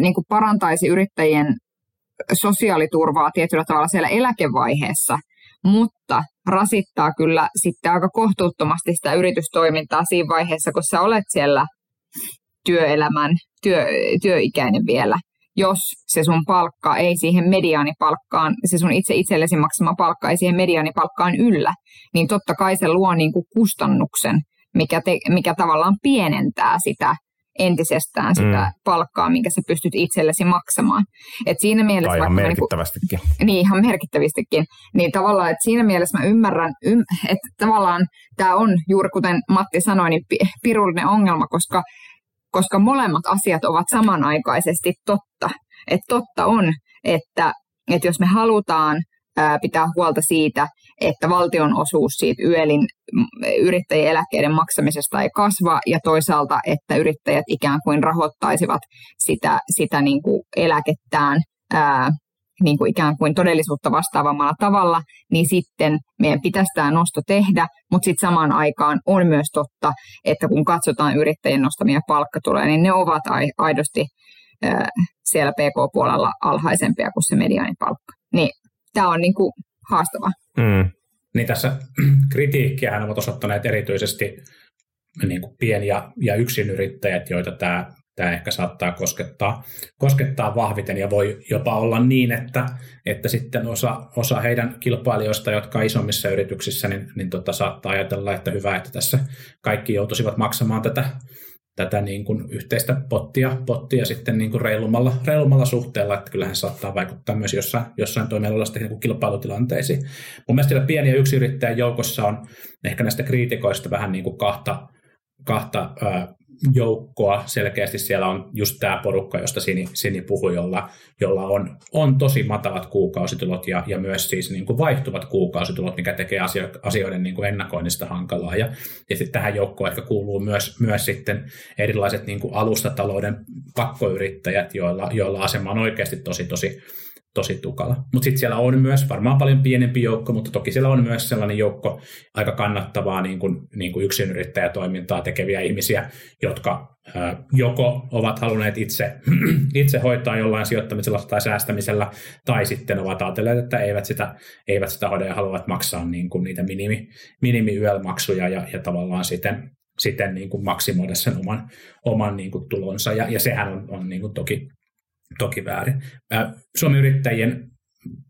niin kuin parantaisi yrittäjien sosiaaliturvaa tietyllä tavalla siellä eläkevaiheessa, mutta rasittaa kyllä sitten aika kohtuuttomasti sitä yritystoimintaa siinä vaiheessa, kun sä olet siellä työelämän, työ, työikäinen vielä, jos se sun palkka ei siihen mediaanipalkkaan, se sun itse itsellesi maksama palkka ei siihen mediaanipalkkaan yllä, niin totta kai se luo niin kuin kustannuksen, mikä, te, mikä tavallaan pienentää sitä entisestään sitä mm. palkkaa, minkä sä pystyt itsellesi maksamaan. Et siinä mielessä tai ihan niinku- merkittävästikin. Niin, niin, ihan merkittävästikin. Niin tavallaan, että siinä mielessä mä ymmärrän, ym, että tavallaan tämä on juuri kuten Matti sanoi, niin pirullinen ongelma, koska, koska molemmat asiat ovat samanaikaisesti totta. Että totta on, että, että jos me halutaan pitää huolta siitä, että valtion osuus siitä YELin yrittäjien eläkkeiden maksamisesta ei kasva ja toisaalta, että yrittäjät ikään kuin rahoittaisivat sitä, sitä niin kuin eläkettään ää, niin kuin ikään kuin todellisuutta vastaavammalla tavalla, niin sitten meidän pitäisi tämä nosto tehdä, mutta sitten samaan aikaan on myös totta, että kun katsotaan yrittäjien nostamia palkkatuloja, niin ne ovat aidosti siellä PK-puolella alhaisempia kuin se mediaanipalkka. Niin tämä on niin kuin haastava. Mm. Niin tässä <clears throat> kritiikkiä ovat osoittaneet erityisesti niin kuin pien- ja, ja yksinyrittäjät, joita tämä, tämä ehkä saattaa koskettaa, koskettaa vahviten ja voi jopa olla niin, että, että sitten osa, osa heidän kilpailijoista, jotka on isommissa yrityksissä, niin, niin tota, saattaa ajatella, että hyvä, että tässä kaikki joutuisivat maksamaan tätä tätä niin kuin yhteistä pottia, pottia sitten niin kuin reilumalla, reilumalla suhteella, että kyllähän se saattaa vaikuttaa myös jossain, jossain toimialalla sitten niin kilpailutilanteisiin. Mun mielestä siellä pieni- ja yksiyrittäjän joukossa on ehkä näistä kriitikoista vähän niin kuin kahta, kahta joukkoa. Selkeästi siellä on just tämä porukka, josta Sini, Sini puhui, jolla, jolla on, on tosi matalat kuukausitulot ja, ja myös siis niin kuin vaihtuvat kuukausitulot, mikä tekee asio, asioiden niin kuin ennakoinnista hankalaa. Ja, ja sitten tähän joukkoon ehkä kuuluu myös, myös sitten erilaiset niin kuin alustatalouden pakkoyrittäjät, joilla, joilla asema on oikeasti tosi, tosi tosi tukala. Mutta sitten siellä on myös varmaan paljon pienempi joukko, mutta toki siellä on myös sellainen joukko aika kannattavaa niin kuin, niin kuin yksinyrittäjätoimintaa tekeviä ihmisiä, jotka ää, joko ovat halunneet itse, <clears throat> itse hoitaa jollain sijoittamisella tai säästämisellä, tai sitten ovat ajatelleet, että eivät sitä, eivät sitä hoida ja haluavat maksaa niin kuin niitä minimi, minimi-yömaksuja ja, ja tavallaan sitten siten niin kuin maksimoida sen oman, oman niin kuin tulonsa. Ja, ja sehän on, on niin kuin toki toki väärin. Suomen yrittäjien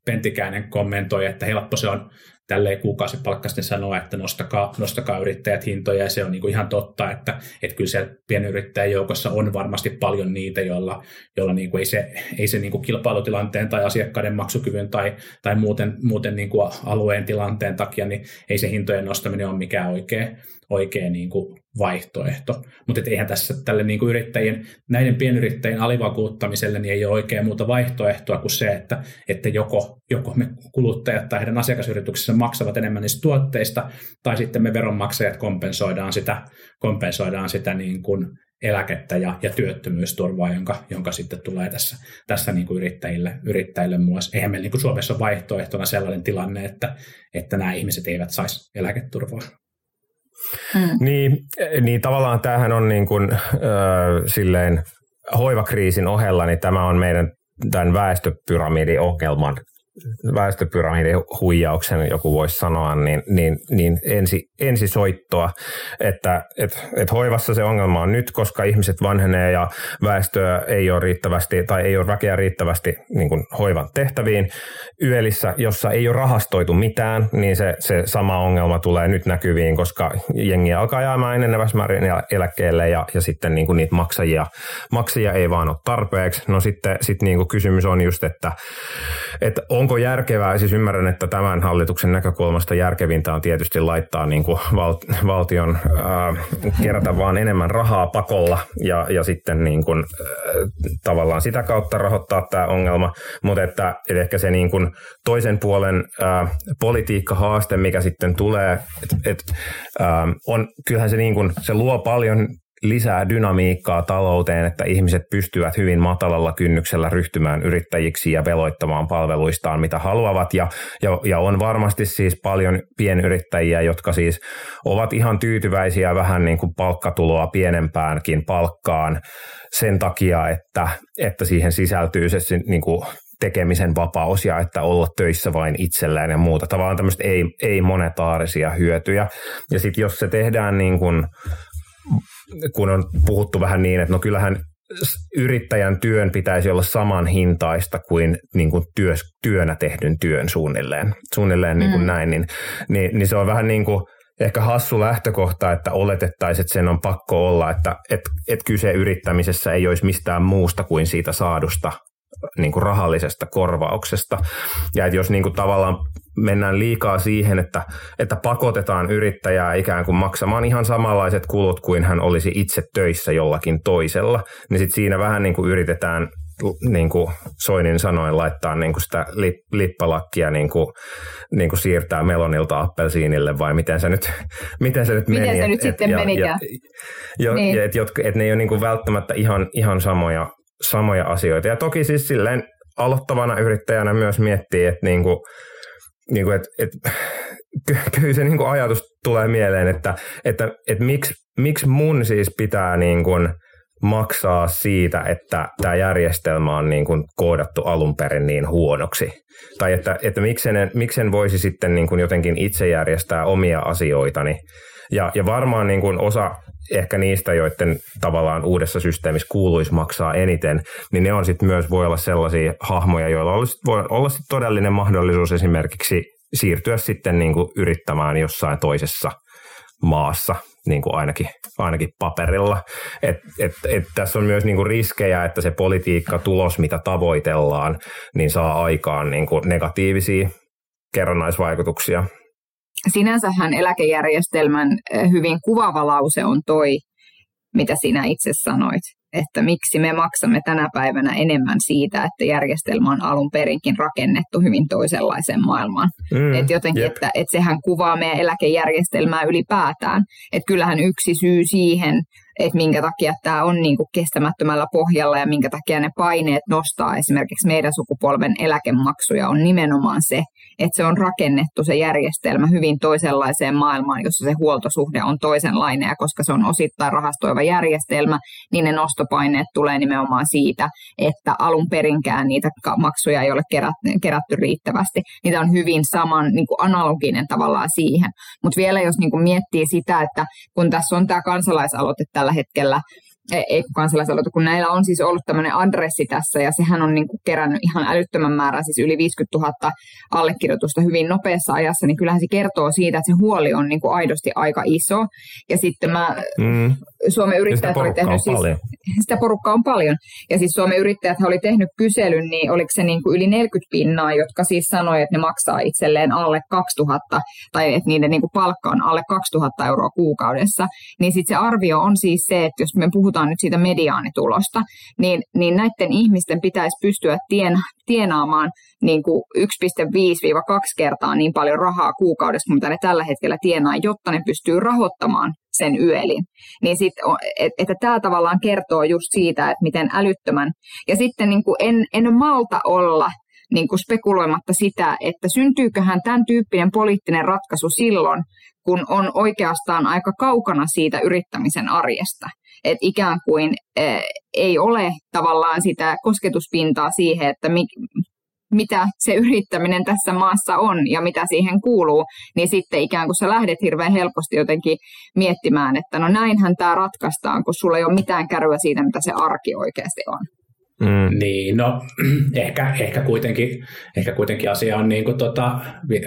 Pentikäinen kommentoi, että helppo se on tälleen kuukausipalkkaisten sanoa, että nostakaa, nostakaa yrittäjät hintoja, ja se on niin kuin ihan totta, että, että kyllä siellä pienyrittäjän joukossa on varmasti paljon niitä, joilla, joilla niin ei se, ei se niin kuin kilpailutilanteen tai asiakkaiden maksukyvyn tai, tai muuten, muuten niin kuin alueen tilanteen takia, niin ei se hintojen nostaminen ole mikään oikea, oikea niin kuin vaihtoehto. Mutta eihän tässä tälle niin kuin yrittäjien, näiden pienyrittäjien alivakuuttamiselle niin ei ole oikein muuta vaihtoehtoa kuin se, että, että joko, joko me kuluttajat tai heidän asiakasyrityksessä maksavat enemmän niistä tuotteista, tai sitten me veronmaksajat kompensoidaan sitä, kompensoidaan sitä niin kuin eläkettä ja, ja työttömyysturvaa, jonka, jonka sitten tulee tässä, tässä niin kuin yrittäjille, yrittäjille myös. Eihän meillä niin kuin Suomessa ole vaihtoehtona sellainen tilanne, että, että nämä ihmiset eivät saisi eläketurvaa. Hmm. Niin, niin tavallaan tämähän on niin kuin, äh, silleen hoivakriisin ohella, niin tämä on meidän tämän väestöpyramidiongelman väestöpyramidin huijauksen joku voisi sanoa, niin, niin, niin ensi, ensisoittoa, että et, et hoivassa se ongelma on nyt, koska ihmiset vanhenee ja väestöä ei ole riittävästi tai ei ole väkeä riittävästi niin kuin hoivan tehtäviin. Yölissä, jossa ei ole rahastoitu mitään, niin se, se sama ongelma tulee nyt näkyviin, koska jengi alkaa jäämään enenevässä määrin eläkkeelle ja, ja sitten niin kuin niitä maksajia, maksajia ei vaan ole tarpeeksi. No sitten sit niin kuin kysymys on just, että, että onko järkevää, siis ymmärrän, että tämän hallituksen näkökulmasta järkevintä on tietysti laittaa niin kuin val, valtion ää, kerätä vaan enemmän rahaa pakolla ja, ja sitten niin kuin, ää, tavallaan sitä kautta rahoittaa tämä ongelma, mutta että, että ehkä se niin kuin toisen puolen ää, politiikkahaaste, mikä sitten tulee, että et, on, kyllähän se, niin kuin, se luo paljon lisää dynamiikkaa talouteen, että ihmiset pystyvät hyvin matalalla kynnyksellä ryhtymään yrittäjiksi ja veloittamaan palveluistaan mitä haluavat. Ja, ja, ja on varmasti siis paljon pienyrittäjiä, jotka siis ovat ihan tyytyväisiä vähän niin kuin palkkatuloa pienempäänkin palkkaan sen takia, että, että siihen sisältyy se niin kuin tekemisen vapaus ja että olla töissä vain itsellään ja muuta. Tavallaan tämmöistä ei, ei-monetaarisia hyötyjä. Ja sitten jos se tehdään niin kuin kun on puhuttu vähän niin, että no kyllähän yrittäjän työn pitäisi olla saman hintaista kuin, niin kuin työ, työnä tehdyn työn suunnilleen, suunnilleen niin kuin mm. näin, niin, niin, niin se on vähän niin kuin ehkä hassu lähtökohta, että oletettaisiin, että sen on pakko olla, että et, et kyse yrittämisessä ei olisi mistään muusta kuin siitä saadusta niin kuin rahallisesta korvauksesta. Ja että jos niin kuin tavallaan mennään liikaa siihen, että, että pakotetaan yrittäjää ikään kuin maksamaan ihan samanlaiset kulut kuin hän olisi itse töissä jollakin toisella, niin sitten siinä vähän niin kuin yritetään niin kuin Soinin sanoin laittaa niin kuin sitä lip, lippalakkia niin kuin, niin kuin siirtää melonilta appelsiinille vai miten se nyt, <laughs> miten se nyt meni. Miten se et, nyt et, sitten meni. Ja, ja, niin. ja, et, jotka, et ne ei ole niin kuin välttämättä ihan, ihan samoja, samoja asioita. Ja toki siis silleen aloittavana yrittäjänä myös miettii, että niin kuin, niin kuin, että, että kyllä se niin kuin ajatus tulee mieleen, että, että, että miksi, miksi mun siis pitää niin kuin maksaa siitä, että tämä järjestelmä on niin kuin koodattu alun perin niin huonoksi. Tai että, että miksen, miksen voisi sitten niin kuin jotenkin itse järjestää omia asioitani. Ja, ja varmaan niin kuin osa ehkä niistä, joiden tavallaan uudessa systeemissä kuuluisi maksaa eniten, niin ne on sitten myös voi olla sellaisia hahmoja, joilla olisi, voi olla sit todellinen mahdollisuus esimerkiksi siirtyä sitten niin kuin yrittämään jossain toisessa maassa, niin kuin ainakin, ainakin paperilla. Et, et, et tässä on myös niin kuin riskejä, että se politiikka, tulos, mitä tavoitellaan, niin saa aikaan niin kuin negatiivisia kerrannaisvaikutuksia sinänsähän eläkejärjestelmän hyvin kuvaava lause on toi, mitä sinä itse sanoit, että miksi me maksamme tänä päivänä enemmän siitä, että järjestelmä on alun perinkin rakennettu hyvin toisenlaiseen maailmaan. Mm, et jotenkin, että, että sehän kuvaa meidän eläkejärjestelmää ylipäätään. Että kyllähän yksi syy siihen että minkä takia tämä on niin kuin kestämättömällä pohjalla ja minkä takia ne paineet nostaa esimerkiksi meidän sukupolven eläkemaksuja on nimenomaan se, että se on rakennettu se järjestelmä hyvin toisenlaiseen maailmaan, jossa se huoltosuhde on toisenlainen ja koska se on osittain rahastoiva järjestelmä, niin ne nostopaineet tulee nimenomaan siitä, että alun perinkään niitä maksuja ei ole kerätty, riittävästi. Niitä on hyvin saman niin kuin analoginen tavallaan siihen. Mutta vielä jos niin kuin miettii sitä, että kun tässä on tämä kansalaisaloite tällä hetkellä ei kansalaisaloite, kun näillä on siis ollut tämmöinen adressi tässä ja sehän on niin kuin kerännyt ihan älyttömän määrän, siis yli 50 000 allekirjoitusta hyvin nopeassa ajassa, niin kyllähän se kertoo siitä, että se huoli on niin kuin aidosti aika iso. Ja sitten mä, mm. Suomen yrittäjät oli tehnyt siis, sitä porukkaa on paljon. Ja siis Suomen yrittäjät oli tehnyt kyselyn, niin oliko se niin kuin yli 40 pinnaa, jotka siis sanoi, että ne maksaa itselleen alle 2000 tai että niiden niin kuin palkka on alle 2000 euroa kuukaudessa. Niin sitten se arvio on siis se, että jos me puhutaan puhutaan nyt siitä mediaanitulosta, niin, niin näiden ihmisten pitäisi pystyä tien, tienaamaan niin kuin 1,5-2 kertaa niin paljon rahaa kuukaudessa mitä ne tällä hetkellä tienaa, jotta ne pystyy rahoittamaan sen yölin. Niin sit, et, että tämä tavallaan kertoo just siitä, että miten älyttömän. Ja sitten niin kuin en, en malta olla niin kuin spekuloimatta sitä, että syntyyköhän tämän tyyppinen poliittinen ratkaisu silloin, kun on oikeastaan aika kaukana siitä yrittämisen arjesta että ikään kuin e, ei ole tavallaan sitä kosketuspintaa siihen, että mi, mitä se yrittäminen tässä maassa on ja mitä siihen kuuluu, niin sitten ikään kuin sä lähdet hirveän helposti jotenkin miettimään, että no näinhän tämä ratkaistaan, kun sulla ei ole mitään kärryä siitä, mitä se arki oikeasti on. Mm. Niin, no <clears throat> ehkä, ehkä, kuitenkin, ehkä kuitenkin asia on niin kuin, tota,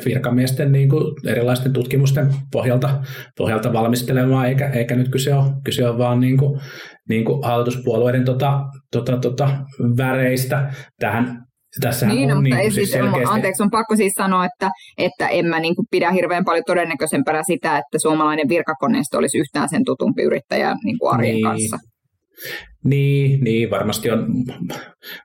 virkamiesten niin kuin, erilaisten tutkimusten pohjalta, pohjalta valmistelemaan, eikä, eikä nyt kyse ole, kyse ole vaan niin kuin, niin kuin hallituspuolueiden tota, tota, tota, väreistä. Tähän Tässähän niin, on, mutta niin, siis selkeästi... on, anteeksi, on pakko siis sanoa, että, että en mä niin kuin pidä hirveän paljon todennäköisempänä sitä, että suomalainen virkakoneisto olisi yhtään sen tutumpi yrittäjä niin kuin arjen niin. kanssa. Niin, niin, varmasti on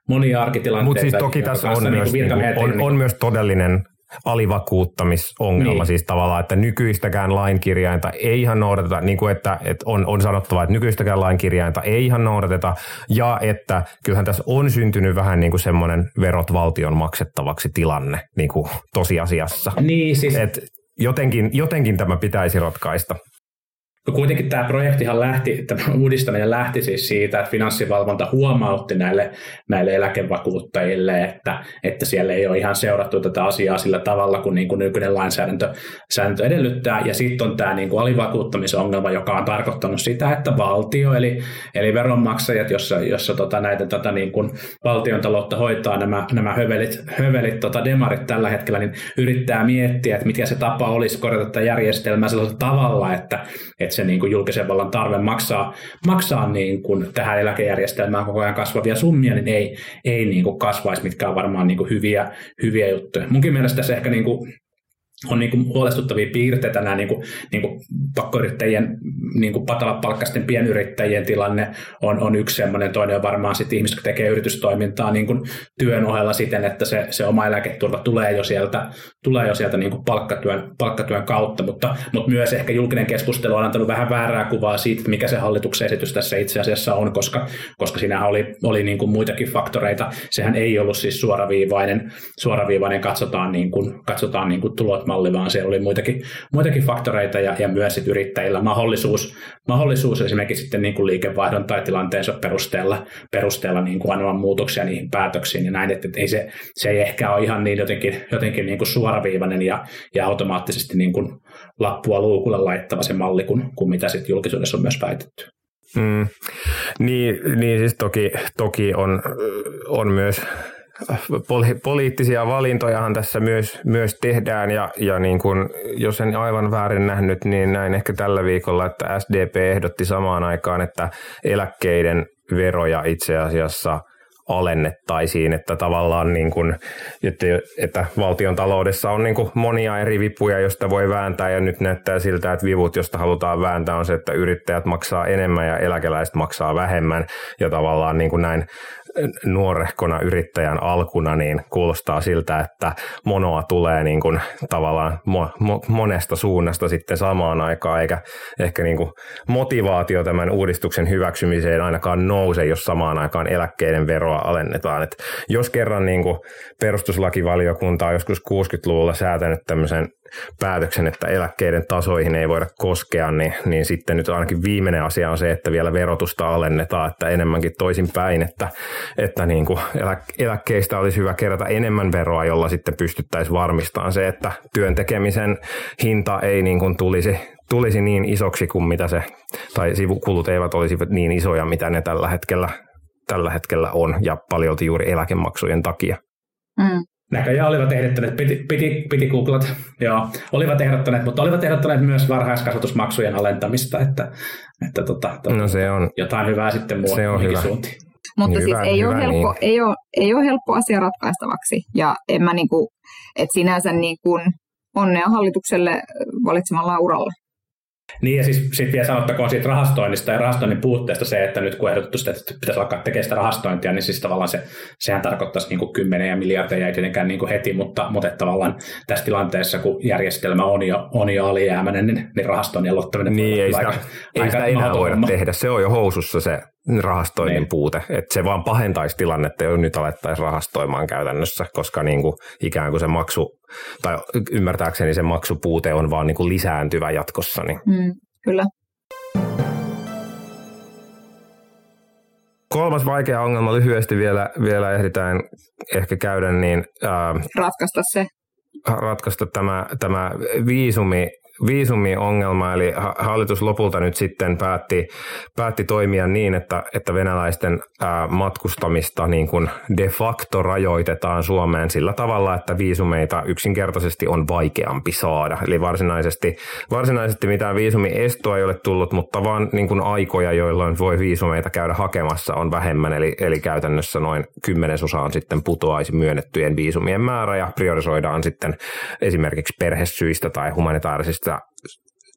monia arkitilanteita. Mutta siis toki tässä on, myös, niin on, on, on myös todellinen alivakuuttamisongelma niin. siis tavallaan, että nykyistäkään lainkirjainta ei ihan noudateta, niin kuin että, että on, on sanottava, että nykyistäkään lainkirjainta ei ihan noudateta, ja että kyllähän tässä on syntynyt vähän niin kuin semmoinen verot valtion maksettavaksi tilanne niin kuin tosiasiassa. Niin, siis... Et jotenkin, jotenkin tämä pitäisi ratkaista. No kuitenkin tämä projektihan lähti, tämä uudistaminen lähti siis siitä, että finanssivalvonta huomautti näille, näille eläkevakuuttajille, että, että siellä ei ole ihan seurattu tätä asiaa sillä tavalla, kun niin kuin nykyinen lainsäädäntö sääntö edellyttää. Ja sitten on tämä niin kuin alivakuuttamisongelma, joka on tarkoittanut sitä, että valtio, eli, eli veronmaksajat, jossa, jossa tota näitä tota niin kuin valtion taloutta hoitaa nämä, nämä hövelit, hövelit tota demarit tällä hetkellä, niin yrittää miettiä, että mikä se tapa olisi korjata tätä järjestelmää sellaisella tavalla, että se niin kuin julkisen vallan tarve maksaa, maksaa niin kuin tähän eläkejärjestelmään koko ajan kasvavia summia, niin ei, ei niin kuin kasvaisi, mitkä on varmaan niin kuin hyviä, hyviä juttuja. Munkin mielestä tässä ehkä niin kuin on niin kuin huolestuttavia piirteitä nämä niin kuin, niin kuin pakkoyrittäjien, niin kuin patalapalkkaisten pienyrittäjien tilanne on, on yksi sellainen. Toinen on varmaan sitten ihmiset, jotka tekee yritystoimintaa niin kuin työn ohella siten, että se, se oma eläketurva tulee jo sieltä, tulee jo sieltä niin kuin palkkatyön, palkkatyön kautta, mutta, mutta myös ehkä julkinen keskustelu on antanut vähän väärää kuvaa siitä, mikä se hallituksen esitys tässä itse asiassa on, koska, koska siinä oli, oli niin kuin muitakin faktoreita. Sehän ei ollut siis suoraviivainen, suoraviivainen katsotaan, niin kuin, katsotaan niin kuin tulot malli, vaan siellä oli muitakin, muitakin faktoreita ja, ja myös sit yrittäjillä mahdollisuus, mahdollisuus esimerkiksi sitten niin kuin liikevaihdon tai tilanteensa perusteella, perusteella niin kuin anoa muutoksia niihin päätöksiin ja näin, että ei se, se ei ehkä ole ihan niin jotenkin, jotenkin niin kuin suoraviivainen ja, ja automaattisesti niin kuin lappua luukulle laittava se malli kuin, kuin mitä sitten julkisuudessa on myös väitetty. Mm. Niin, niin siis toki, toki on, on myös poli- poliittisia valintojahan tässä myös, myös tehdään ja, ja niin kuin, jos en aivan väärin nähnyt, niin näin ehkä tällä viikolla, että SDP ehdotti samaan aikaan, että eläkkeiden veroja itse asiassa alennettaisiin, että tavallaan niin kuin, että, että valtion taloudessa on niin kuin monia eri vipuja, joista voi vääntää ja nyt näyttää siltä, että vivut, josta halutaan vääntää on se, että yrittäjät maksaa enemmän ja eläkeläiset maksaa vähemmän ja tavallaan niin kuin näin nuorehkona yrittäjän alkuna, niin kuulostaa siltä, että monoa tulee niin kuin tavallaan mo, mo, monesta suunnasta sitten samaan aikaan, eikä ehkä niin kuin motivaatio tämän uudistuksen hyväksymiseen ainakaan nouse, jos samaan aikaan eläkkeiden veroa alennetaan. Et jos kerran niin kuin perustuslakivaliokunta on joskus 60-luvulla säätänyt tämmöisen päätöksen, että eläkkeiden tasoihin ei voida koskea, niin, niin sitten nyt ainakin viimeinen asia on se, että vielä verotusta alennetaan, että enemmänkin toisin päin, että, että niin kuin eläkkeistä olisi hyvä kerätä enemmän veroa, jolla sitten pystyttäisiin varmistamaan se, että työn tekemisen hinta ei niin kuin tulisi, tulisi niin isoksi kuin mitä se, tai sivukulut eivät olisi niin isoja, mitä ne tällä hetkellä, tällä hetkellä on, ja paljolti juuri eläkemaksujen takia. Mm näköjään olivat ehdottaneet, piti, piti, piti googlat, joo, olivat ehdottaneet, mutta olivat ehdottaneet myös varhaiskasvatusmaksujen alentamista, että, että tota, tota, no se on, jotain hyvää sitten muu, se on hyvä. suuntiin. Mutta hyvä, siis ei, hyvä, ole helppo, niin. ei, ole, ei ole helppo asia ratkaistavaksi, ja en mä niinku, että sinänsä niin kuin onnea hallitukselle valitsemalla uralla. Niin ja siis sitten vielä sanottakoon siitä rahastoinnista ja rahastoinnin puutteesta se, että nyt kun ehdotettu sitä, että pitäisi alkaa tekemään sitä rahastointia, niin siis tavallaan se, sehän tarkoittaisi niin kuin kymmeniä miljardeja, ei tietenkään niin kuin heti, mutta, mutta tavallaan tässä tilanteessa, kun järjestelmä on jo, on jo alijäämäinen, niin, niin rahastoinnin aloittaminen niin, ei sitä, aika, ei aika sitä enää voida homma. tehdä. Se on jo housussa se rahastoinnin niin. puute. Että se vaan pahentaisi tilannetta, jos nyt alettaisiin rahastoimaan käytännössä, koska niin kuin ikään kuin se maksu, tai ymmärtääkseni se maksupuute on vaan niin kuin lisääntyvä jatkossa. Niin. Mm, kyllä. kolmas vaikea ongelma lyhyesti vielä, vielä ehditään ehkä käydä, niin ää, Ratkaista se. ratkaista tämä, tämä viisumi, viisumiongelma, eli ha- hallitus lopulta nyt sitten päätti, päätti toimia niin, että, että venäläisten matkustamista niin kuin de facto rajoitetaan Suomeen sillä tavalla, että viisumeita yksinkertaisesti on vaikeampi saada. Eli varsinaisesti, varsinaisesti mitään viisumiestoa ei ole tullut, mutta vaan niin kuin aikoja, jolloin voi viisumeita käydä hakemassa on vähemmän, eli, eli käytännössä noin kymmenesosaan sitten putoaisi myönnettyjen viisumien määrä ja priorisoidaan sitten esimerkiksi perhesyistä tai humanitaarisista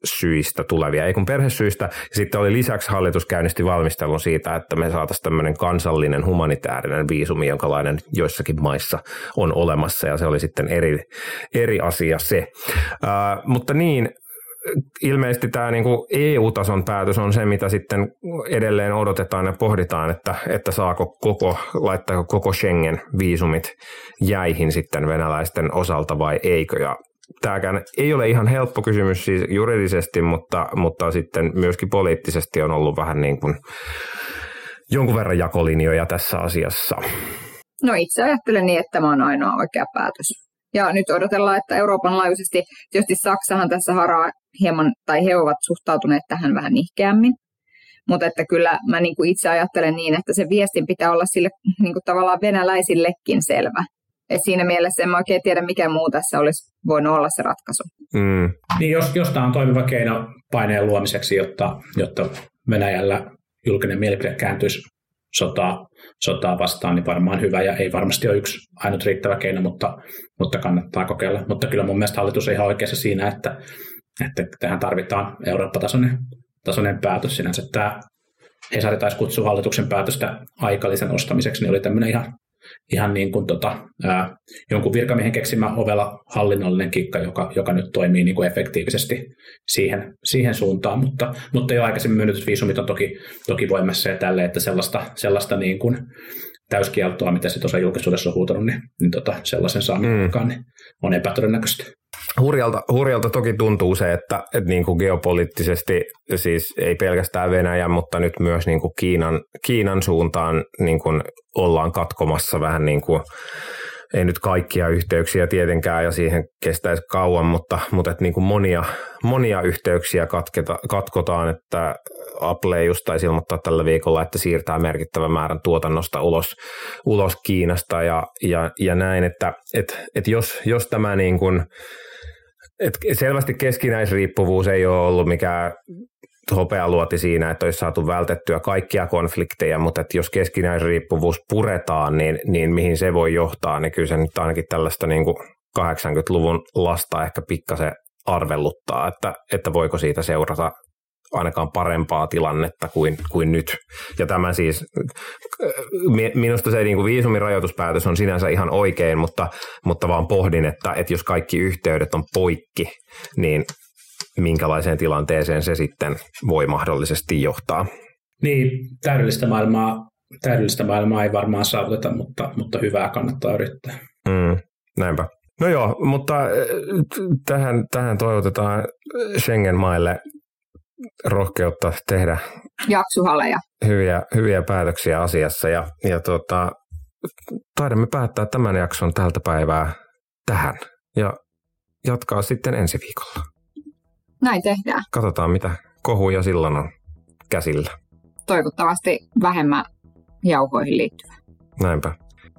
syistä tulevia, ei kun perhesyistä. Ja sitten oli lisäksi hallitus käynnisti valmistelun siitä, että me saataisiin tämmöinen kansallinen humanitaarinen viisumi, jonkalainen joissakin maissa on olemassa, ja se oli sitten eri, eri asia se. Ää, mutta niin, ilmeisesti tämä niinku EU-tason päätös on se, mitä sitten edelleen odotetaan ja pohditaan, että, että saako koko, laittaako koko Schengen-viisumit jäihin sitten venäläisten osalta vai eikö. Ja tämäkään ei ole ihan helppo kysymys siis juridisesti, mutta, mutta sitten myöskin poliittisesti on ollut vähän niin kuin jonkun verran jakolinjoja tässä asiassa. No itse ajattelen niin, että tämä on ainoa oikea päätös. Ja nyt odotellaan, että Euroopan laajuisesti, tietysti Saksahan tässä haraa hieman, tai he ovat suhtautuneet tähän vähän nihkeämmin. Mutta että kyllä mä niin kuin itse ajattelen niin, että se viestin pitää olla sille niin kuin tavallaan venäläisillekin selvä. Et siinä mielessä en mä oikein tiedä, mikä muu tässä olisi voinut olla se ratkaisu. Mm. Niin jos, jos tämä on toimiva keino paineen luomiseksi, jotta, jotta Venäjällä julkinen mielipide kääntyisi sotaa, sotaa vastaan, niin varmaan hyvä ja ei varmasti ole yksi ainut riittävä keino, mutta, mutta kannattaa kokeilla. Mutta kyllä mun mielestä hallitus on ihan oikeassa siinä, että, että tähän tarvitaan Eurooppa-tasoinen tasoinen päätös. Sinänsä tämä Hesari taisi kutsua hallituksen päätöstä aikallisen ostamiseksi, niin oli tämmöinen ihan, ihan niin kuin tota, ää, jonkun virkamiehen keksimä ovella hallinnollinen kikka, joka, joka nyt toimii niin kuin efektiivisesti siihen, siihen suuntaan, mutta, mutta jo aikaisemmin myönnetyt viisumit on toki, toki voimassa ja tälle, että sellaista, sellaista niin kuin täyskieltoa, mitä se tuossa julkisuudessa on huutanut, niin, niin tota, sellaisen saaminen mm. niin on epätodennäköistä. Hurjalta, hurjalta toki tuntuu se, että, että niin kuin geopoliittisesti siis ei pelkästään Venäjän, mutta nyt myös niin kuin Kiinan, Kiinan suuntaan niin kuin ollaan katkomassa vähän niin kuin, ei nyt kaikkia yhteyksiä tietenkään ja siihen kestäisi kauan, mutta, mutta että niin kuin monia, monia yhteyksiä katketa, katkotaan, että Apple just taisi ilmoittaa tällä viikolla, että siirtää merkittävän määrän tuotannosta ulos, ulos Kiinasta ja, ja, ja näin, että että että jos, jos tämä niin kuin, et selvästi keskinäisriippuvuus ei ole ollut mikään hopealuoti siinä, että olisi saatu vältettyä kaikkia konflikteja, mutta että jos keskinäisriippuvuus puretaan, niin, niin mihin se voi johtaa, niin kyllä se nyt ainakin tällaista niin kuin 80-luvun lasta ehkä pikkasen arvelluttaa, että, että voiko siitä seurata ainakaan parempaa tilannetta kuin, kuin nyt. Ja tämä siis, minusta se niin kuin viisumirajoituspäätös on sinänsä ihan oikein, mutta, mutta vaan pohdin, että, että jos kaikki yhteydet on poikki, niin minkälaiseen tilanteeseen se sitten voi mahdollisesti johtaa. Niin, täydellistä maailmaa, täydellistä maailmaa ei varmaan saavuteta, mutta, mutta hyvää kannattaa yrittää. Mm, näinpä. No joo, mutta tähän, tähän toivotetaan Schengen-maille rohkeutta tehdä Jaksuhaleja. hyviä, hyviä päätöksiä asiassa. Ja, ja tota, taidamme päättää tämän jakson tältä päivää tähän. Ja jatkaa sitten ensi viikolla. Näin tehdään. Katsotaan, mitä kohuja silloin on käsillä. Toivottavasti vähemmän jauhoihin liittyvä. Näinpä.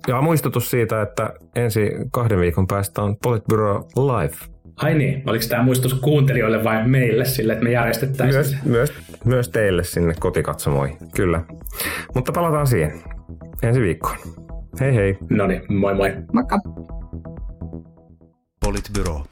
Ja muistutus siitä, että ensi kahden viikon päästä on Politburo Live. Ai niin, oliko tämä muistutus kuuntelijoille vai meille sille, että me järjestettäisiin Myös, myös, myös teille sinne kotikatsomoihin, kyllä. Mutta palataan siihen ensi viikkoon. Hei hei. No niin, moi moi. Moikka. Politbyro.